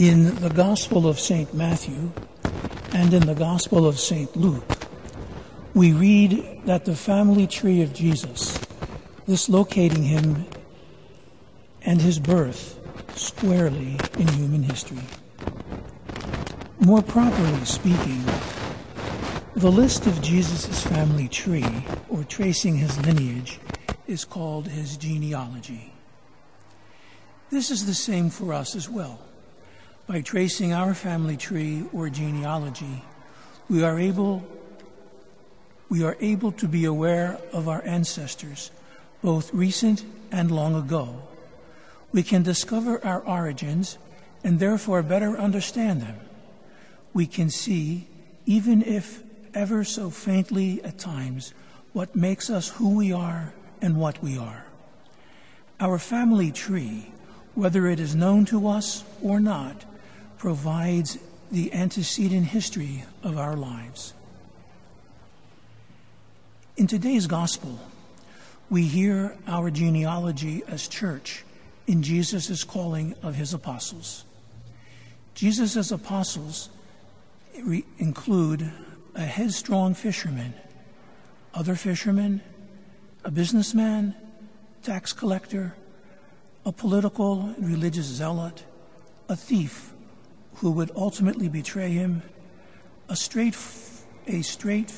In the Gospel of St. Matthew and in the Gospel of St. Luke, we read that the family tree of Jesus, dislocating him and his birth squarely in human history. More properly speaking, the list of Jesus' family tree, or tracing his lineage, is called his genealogy. This is the same for us as well. By tracing our family tree or genealogy, we are able we are able to be aware of our ancestors, both recent and long ago. We can discover our origins and therefore better understand them. We can see, even if ever so faintly at times, what makes us who we are and what we are. Our family tree, whether it is known to us or not, provides the antecedent history of our lives. In today's gospel, we hear our genealogy as church in Jesus' calling of his apostles. Jesus' apostles re- include a headstrong fisherman, other fishermen, a businessman, tax collector, a political and religious zealot, a thief, who would ultimately betray him, a straight, a straight,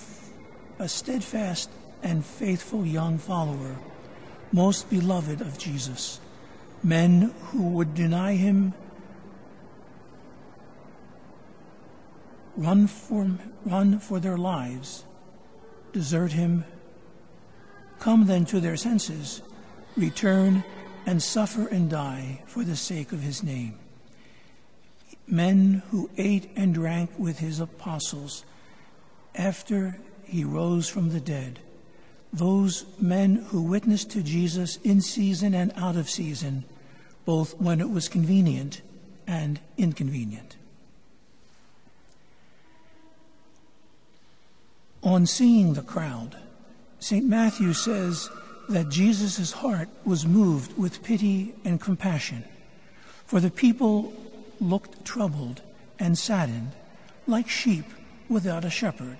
a steadfast and faithful young follower, most beloved of Jesus, men who would deny him, run for, run for their lives, desert him, come then to their senses, return and suffer and die for the sake of his name men who ate and drank with his apostles after he rose from the dead, those men who witnessed to Jesus in season and out of season, both when it was convenient and inconvenient. On seeing the crowd, St. Matthew says that Jesus' heart was moved with pity and compassion, for the people looked troubled and saddened, like sheep without a shepherd.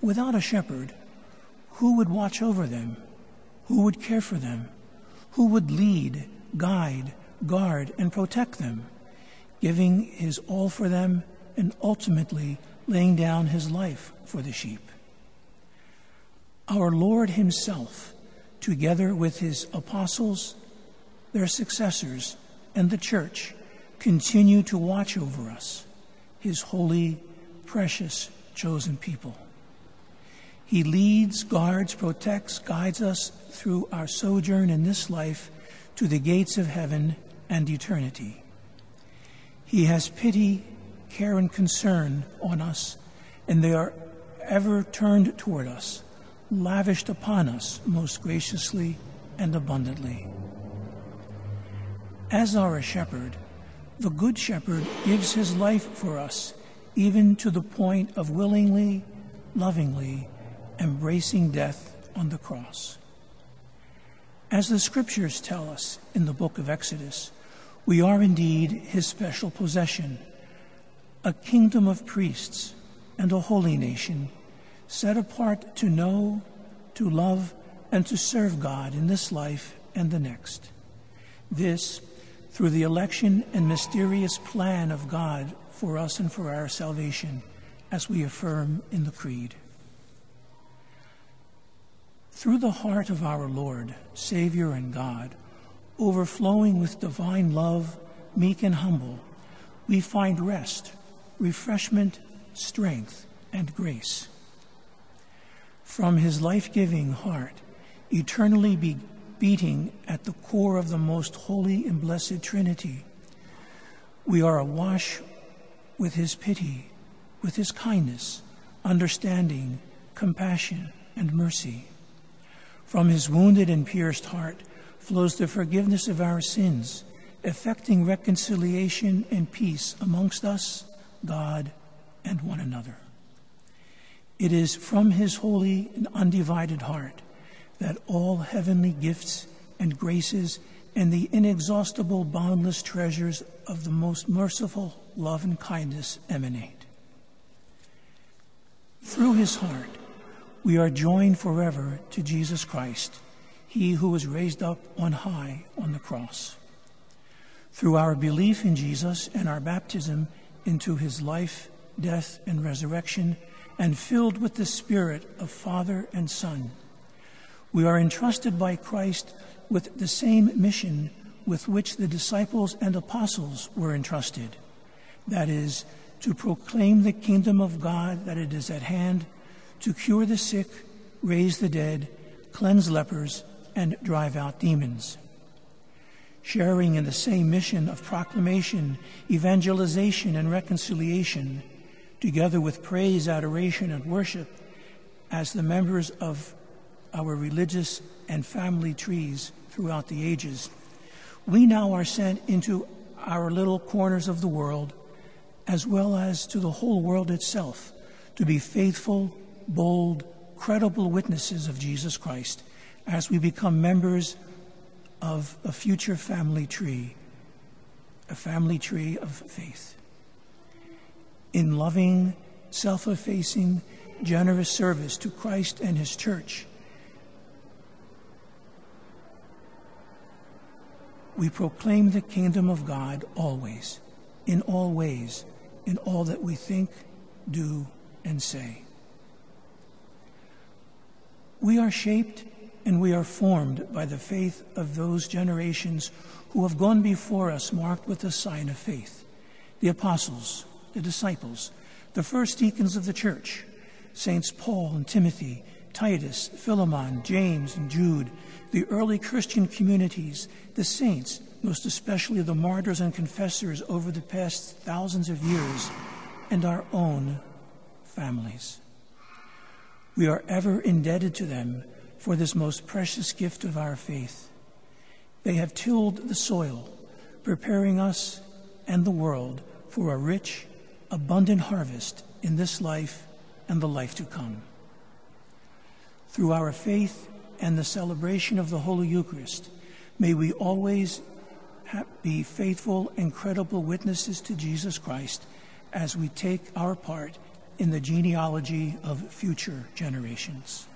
Without a shepherd, who would watch over them? Who would care for them? Who would lead, guide, guard, and protect them, giving his all for them and ultimately laying down his life for the sheep? Our Lord Himself, together with His apostles, their successors, and the church, continue to watch over us, his holy, precious, chosen people. He leads, guards, protects, guides us through our sojourn in this life to the gates of heaven and eternity. He has pity, care, and concern on us, and they are ever turned toward us, lavished upon us most graciously and abundantly. As our shepherd, the Good Shepherd gives his life for us, even to the point of willingly, lovingly embracing death on the cross. As the scriptures tell us in the book of Exodus, we are indeed his special possession, a kingdom of priests and a holy nation, set apart to know, to love, and to serve God in this life and the next. This through the election and mysterious plan of God for us and for our salvation, as we affirm in the Creed. Through the heart of our Lord, Savior, and God, overflowing with divine love, meek and humble, we find rest, refreshment, strength, and grace. From his life giving heart, eternally be beating at the core of the most holy and blessed Trinity. We are awash with His pity, with His kindness, understanding, compassion, and mercy. From His wounded and pierced heart flows the forgiveness of our sins, effecting reconciliation and peace amongst us, God, and one another. It is from His holy and undivided heart that all heavenly gifts and graces and the inexhaustible, boundless treasures of the most merciful love and kindness emanate. Through his heart, we are joined forever to Jesus Christ, he who was raised up on high on the cross. Through our belief in Jesus and our baptism into his life, death, and resurrection, and filled with the Spirit of Father and Son, we are entrusted by Christ with the same mission with which the disciples and apostles were entrusted that is, to proclaim the kingdom of God that it is at hand, to cure the sick, raise the dead, cleanse lepers, and drive out demons. Sharing in the same mission of proclamation, evangelization, and reconciliation, together with praise, adoration, and worship, as the members of our religious and family trees throughout the ages. We now are sent into our little corners of the world, as well as to the whole world itself, to be faithful, bold, credible witnesses of Jesus Christ as we become members of a future family tree, a family tree of faith. In loving, self effacing, generous service to Christ and His church, we proclaim the kingdom of God always, in all ways, in all that we think, do, and say. We are shaped and we are formed by the faith of those generations who have gone before us marked with the sign of faith the apostles, the disciples, the first deacons of the church, Saints Paul and Timothy, Titus, Philemon, James, and Jude, the early Christian communities, the saints, most especially the martyrs and confessors over the past thousands of years, and our own families. We are ever indebted to them for this most precious gift of our faith. They have tilled the soil, preparing us and the world for a rich, abundant harvest in this life and the life to come. Through our faith and the celebration of the Holy Eucharist, may we always be faithful and credible witnesses to Jesus Christ as we take our part in the genealogy of future generations.